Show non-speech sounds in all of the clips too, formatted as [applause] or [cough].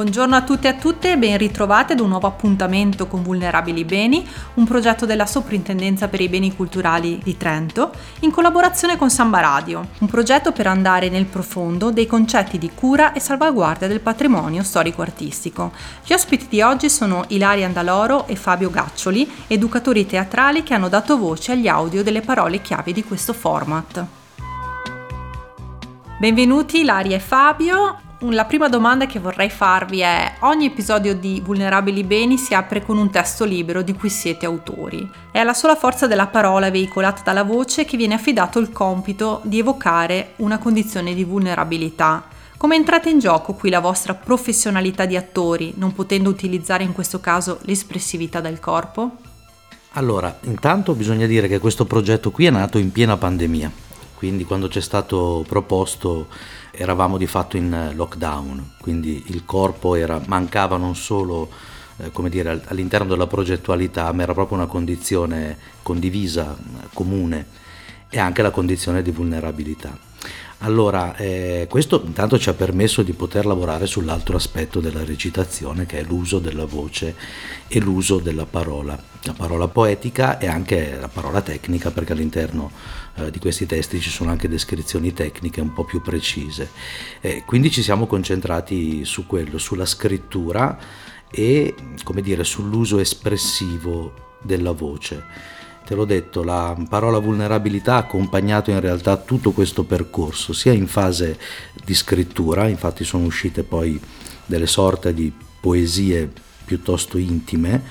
buongiorno a tutte e a tutte e ben ritrovate ad un nuovo appuntamento con Vulnerabili Beni, un progetto della Soprintendenza per i Beni Culturali di Trento, in collaborazione con Samba Radio, un progetto per andare nel profondo dei concetti di cura e salvaguardia del patrimonio storico-artistico. Gli ospiti di oggi sono Ilaria Andaloro e Fabio Gaccioli, educatori teatrali che hanno dato voce agli audio delle parole chiave di questo format. Benvenuti Ilaria e Fabio. La prima domanda che vorrei farvi è, ogni episodio di Vulnerabili Beni si apre con un testo libero di cui siete autori. È alla sola forza della parola veicolata dalla voce che viene affidato il compito di evocare una condizione di vulnerabilità. Come entrate in gioco qui la vostra professionalità di attori, non potendo utilizzare in questo caso l'espressività del corpo? Allora, intanto bisogna dire che questo progetto qui è nato in piena pandemia, quindi quando ci è stato proposto eravamo di fatto in lockdown, quindi il corpo era, mancava non solo eh, come dire, all'interno della progettualità, ma era proprio una condizione condivisa, comune e anche la condizione di vulnerabilità. Allora, eh, questo intanto ci ha permesso di poter lavorare sull'altro aspetto della recitazione, che è l'uso della voce e l'uso della parola, la parola poetica e anche la parola tecnica, perché all'interno eh, di questi testi ci sono anche descrizioni tecniche un po' più precise. Eh, quindi ci siamo concentrati su quello, sulla scrittura e, come dire, sull'uso espressivo della voce te l'ho detto, la parola vulnerabilità ha accompagnato in realtà tutto questo percorso, sia in fase di scrittura, infatti sono uscite poi delle sorte di poesie piuttosto intime,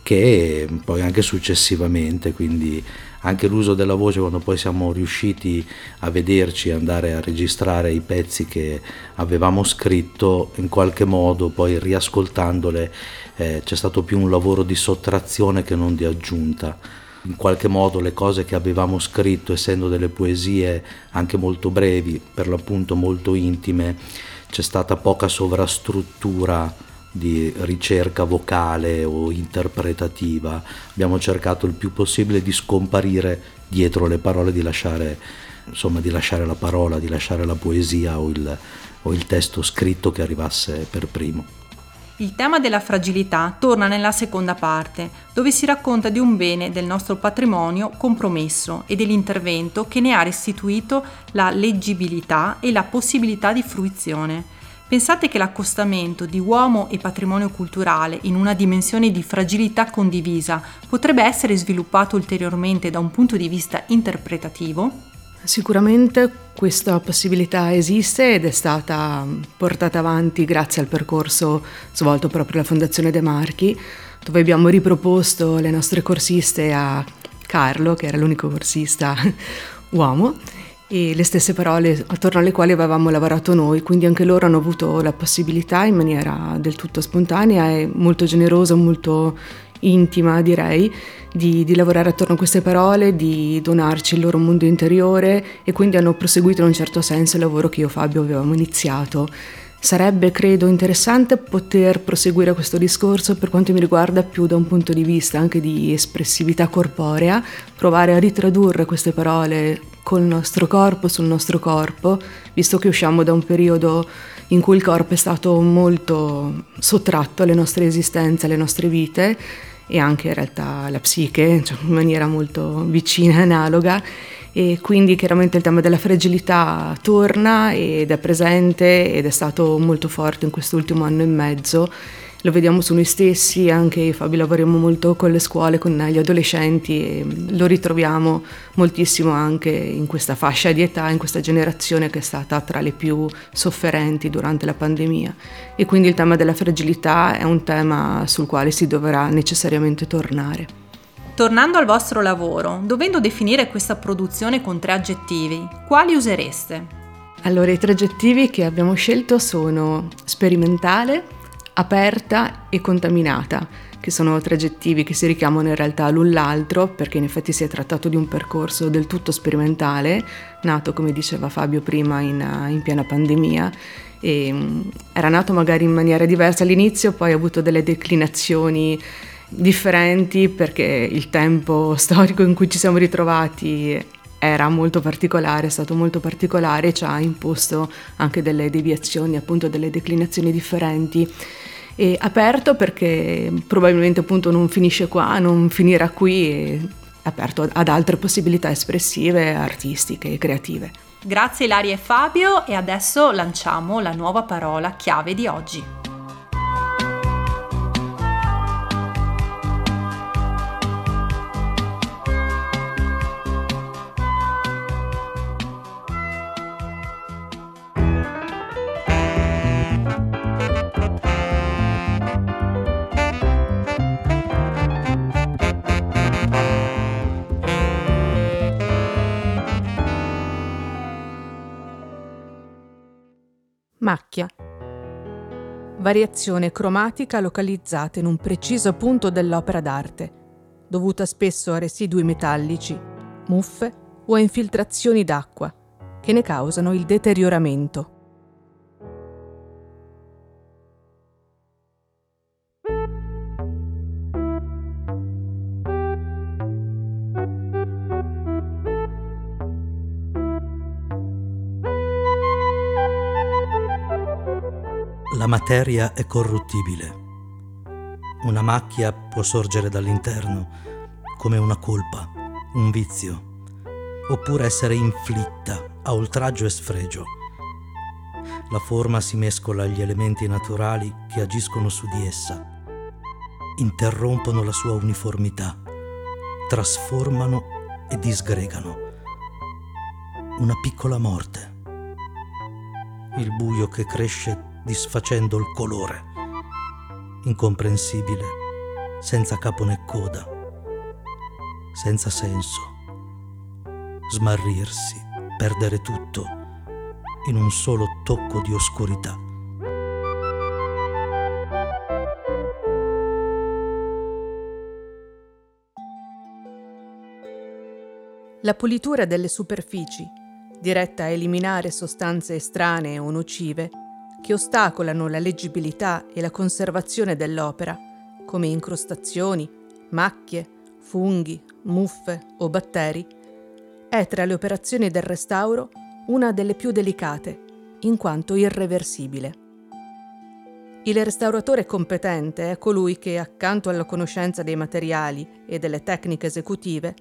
che poi anche successivamente, quindi anche l'uso della voce quando poi siamo riusciti a vederci, andare a registrare i pezzi che avevamo scritto, in qualche modo poi riascoltandole eh, c'è stato più un lavoro di sottrazione che non di aggiunta in qualche modo le cose che avevamo scritto, essendo delle poesie anche molto brevi, per l'appunto molto intime, c'è stata poca sovrastruttura di ricerca vocale o interpretativa. Abbiamo cercato il più possibile di scomparire dietro le parole, di lasciare, insomma, di lasciare la parola, di lasciare la poesia o il, o il testo scritto che arrivasse per primo. Il tema della fragilità torna nella seconda parte, dove si racconta di un bene del nostro patrimonio compromesso e dell'intervento che ne ha restituito la leggibilità e la possibilità di fruizione. Pensate che l'accostamento di uomo e patrimonio culturale in una dimensione di fragilità condivisa potrebbe essere sviluppato ulteriormente da un punto di vista interpretativo? Sicuramente questa possibilità esiste ed è stata portata avanti grazie al percorso svolto proprio dalla Fondazione De Marchi, dove abbiamo riproposto le nostre corsiste a Carlo, che era l'unico corsista [laughs] uomo, e le stesse parole attorno alle quali avevamo lavorato noi, quindi anche loro hanno avuto la possibilità in maniera del tutto spontanea e molto generosa, molto intima direi, di, di, lavorare attorno a queste parole, di donarci il loro mondo interiore e quindi hanno proseguito in un certo senso il lavoro che io e Fabio avevamo iniziato. Sarebbe, credo, interessante poter proseguire questo discorso per quanto mi riguarda più da un punto di vista anche di espressività corporea, provare a ritradurre queste parole col nostro corpo, sul nostro corpo, visto che usciamo da un periodo in cui il corpo è stato molto sottratto alle nostre esistenze, alle nostre vite e anche in realtà la psiche, cioè in maniera molto vicina e analoga. E quindi chiaramente il tema della fragilità torna ed è presente ed è stato molto forte in quest'ultimo anno e mezzo lo vediamo su noi stessi, anche Fabio lavoriamo molto con le scuole, con gli adolescenti e lo ritroviamo moltissimo anche in questa fascia di età, in questa generazione che è stata tra le più sofferenti durante la pandemia. E quindi il tema della fragilità è un tema sul quale si dovrà necessariamente tornare. Tornando al vostro lavoro, dovendo definire questa produzione con tre aggettivi, quali usereste? Allora, i tre aggettivi che abbiamo scelto sono sperimentale, aperta e contaminata, che sono tre aggettivi che si richiamano in realtà l'un l'altro, perché in effetti si è trattato di un percorso del tutto sperimentale, nato, come diceva Fabio prima, in, in piena pandemia. E, mm, era nato magari in maniera diversa all'inizio, poi ha avuto delle declinazioni differenti perché il tempo [laughs] storico in cui ci siamo ritrovati era molto particolare, è stato molto particolare, ci ha imposto anche delle deviazioni, appunto delle declinazioni differenti. E aperto perché probabilmente appunto non finisce qua, non finirà qui, aperto ad altre possibilità espressive, artistiche e creative. Grazie Ilaria e Fabio e adesso lanciamo la nuova parola chiave di oggi. Macchia. Variazione cromatica localizzata in un preciso punto dell'opera d'arte, dovuta spesso a residui metallici, muffe o a infiltrazioni d'acqua, che ne causano il deterioramento. La materia è corruttibile. Una macchia può sorgere dall'interno come una colpa, un vizio, oppure essere inflitta a oltraggio e sfregio. La forma si mescola agli elementi naturali che agiscono su di essa, interrompono la sua uniformità, trasformano e disgregano. Una piccola morte. Il buio che cresce disfacendo il colore, incomprensibile, senza capo né coda, senza senso, smarrirsi, perdere tutto in un solo tocco di oscurità. La pulitura delle superfici, diretta a eliminare sostanze estranee o nocive, che ostacolano la leggibilità e la conservazione dell'opera, come incrostazioni, macchie, funghi, muffe o batteri, è tra le operazioni del restauro una delle più delicate, in quanto irreversibile. Il restauratore competente è colui che, accanto alla conoscenza dei materiali e delle tecniche esecutive,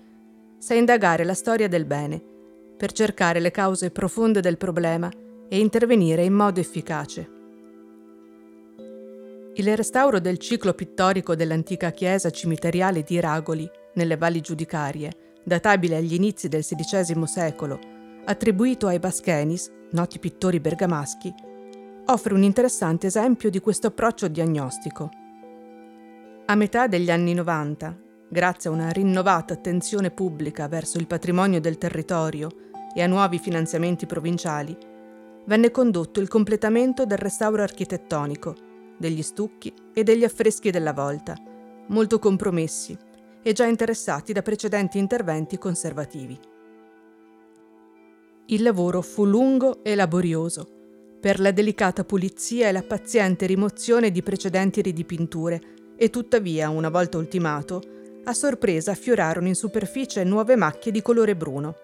sa indagare la storia del bene, per cercare le cause profonde del problema e intervenire in modo efficace. Il restauro del ciclo pittorico dell'antica chiesa cimiteriale di Ragoli, nelle valli giudicarie, databile agli inizi del XVI secolo, attribuito ai Baschenis, noti pittori bergamaschi, offre un interessante esempio di questo approccio diagnostico. A metà degli anni 90, grazie a una rinnovata attenzione pubblica verso il patrimonio del territorio e a nuovi finanziamenti provinciali, venne condotto il completamento del restauro architettonico, degli stucchi e degli affreschi della volta, molto compromessi e già interessati da precedenti interventi conservativi. Il lavoro fu lungo e laborioso, per la delicata pulizia e la paziente rimozione di precedenti ridipinture, e tuttavia, una volta ultimato, a sorpresa affiorarono in superficie nuove macchie di colore bruno.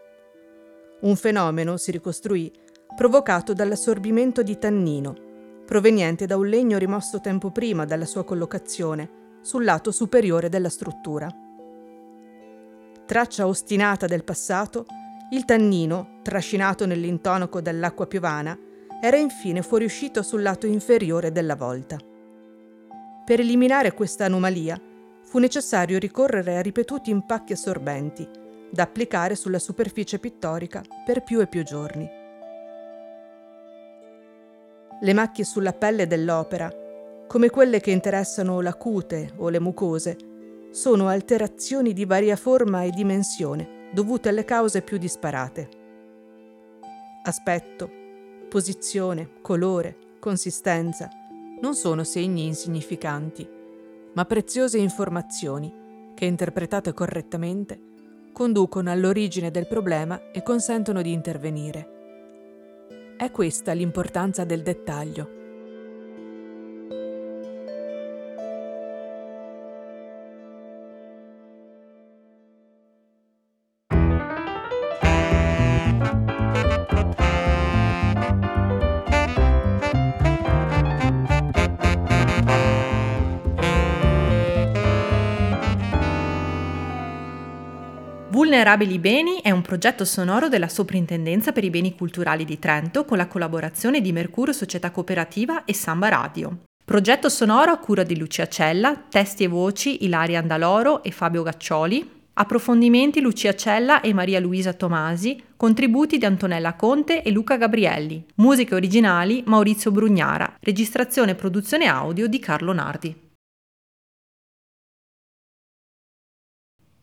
Un fenomeno, si ricostruì, provocato dall'assorbimento di tannino, proveniente da un legno rimosso tempo prima dalla sua collocazione sul lato superiore della struttura. Traccia ostinata del passato, il tannino, trascinato nell'intonaco dall'acqua piovana, era infine fuoriuscito sul lato inferiore della volta. Per eliminare questa anomalia fu necessario ricorrere a ripetuti impacchi assorbenti, da applicare sulla superficie pittorica per più e più giorni. Le macchie sulla pelle dell'opera, come quelle che interessano la cute o le mucose, sono alterazioni di varia forma e dimensione dovute alle cause più disparate. Aspetto, posizione, colore, consistenza non sono segni insignificanti, ma preziose informazioni che, interpretate correttamente, conducono all'origine del problema e consentono di intervenire. È questa l'importanza del dettaglio. Vulnerabili Beni è un progetto sonoro della Soprintendenza per i Beni Culturali di Trento con la collaborazione di Mercurio Società Cooperativa e Samba Radio. Progetto sonoro a cura di Lucia Cella, testi e voci Ilaria Andaloro e Fabio Gaccioli, approfondimenti Lucia Cella e Maria Luisa Tomasi, contributi di Antonella Conte e Luca Gabrielli, musiche originali Maurizio Brugnara, registrazione e produzione audio di Carlo Nardi.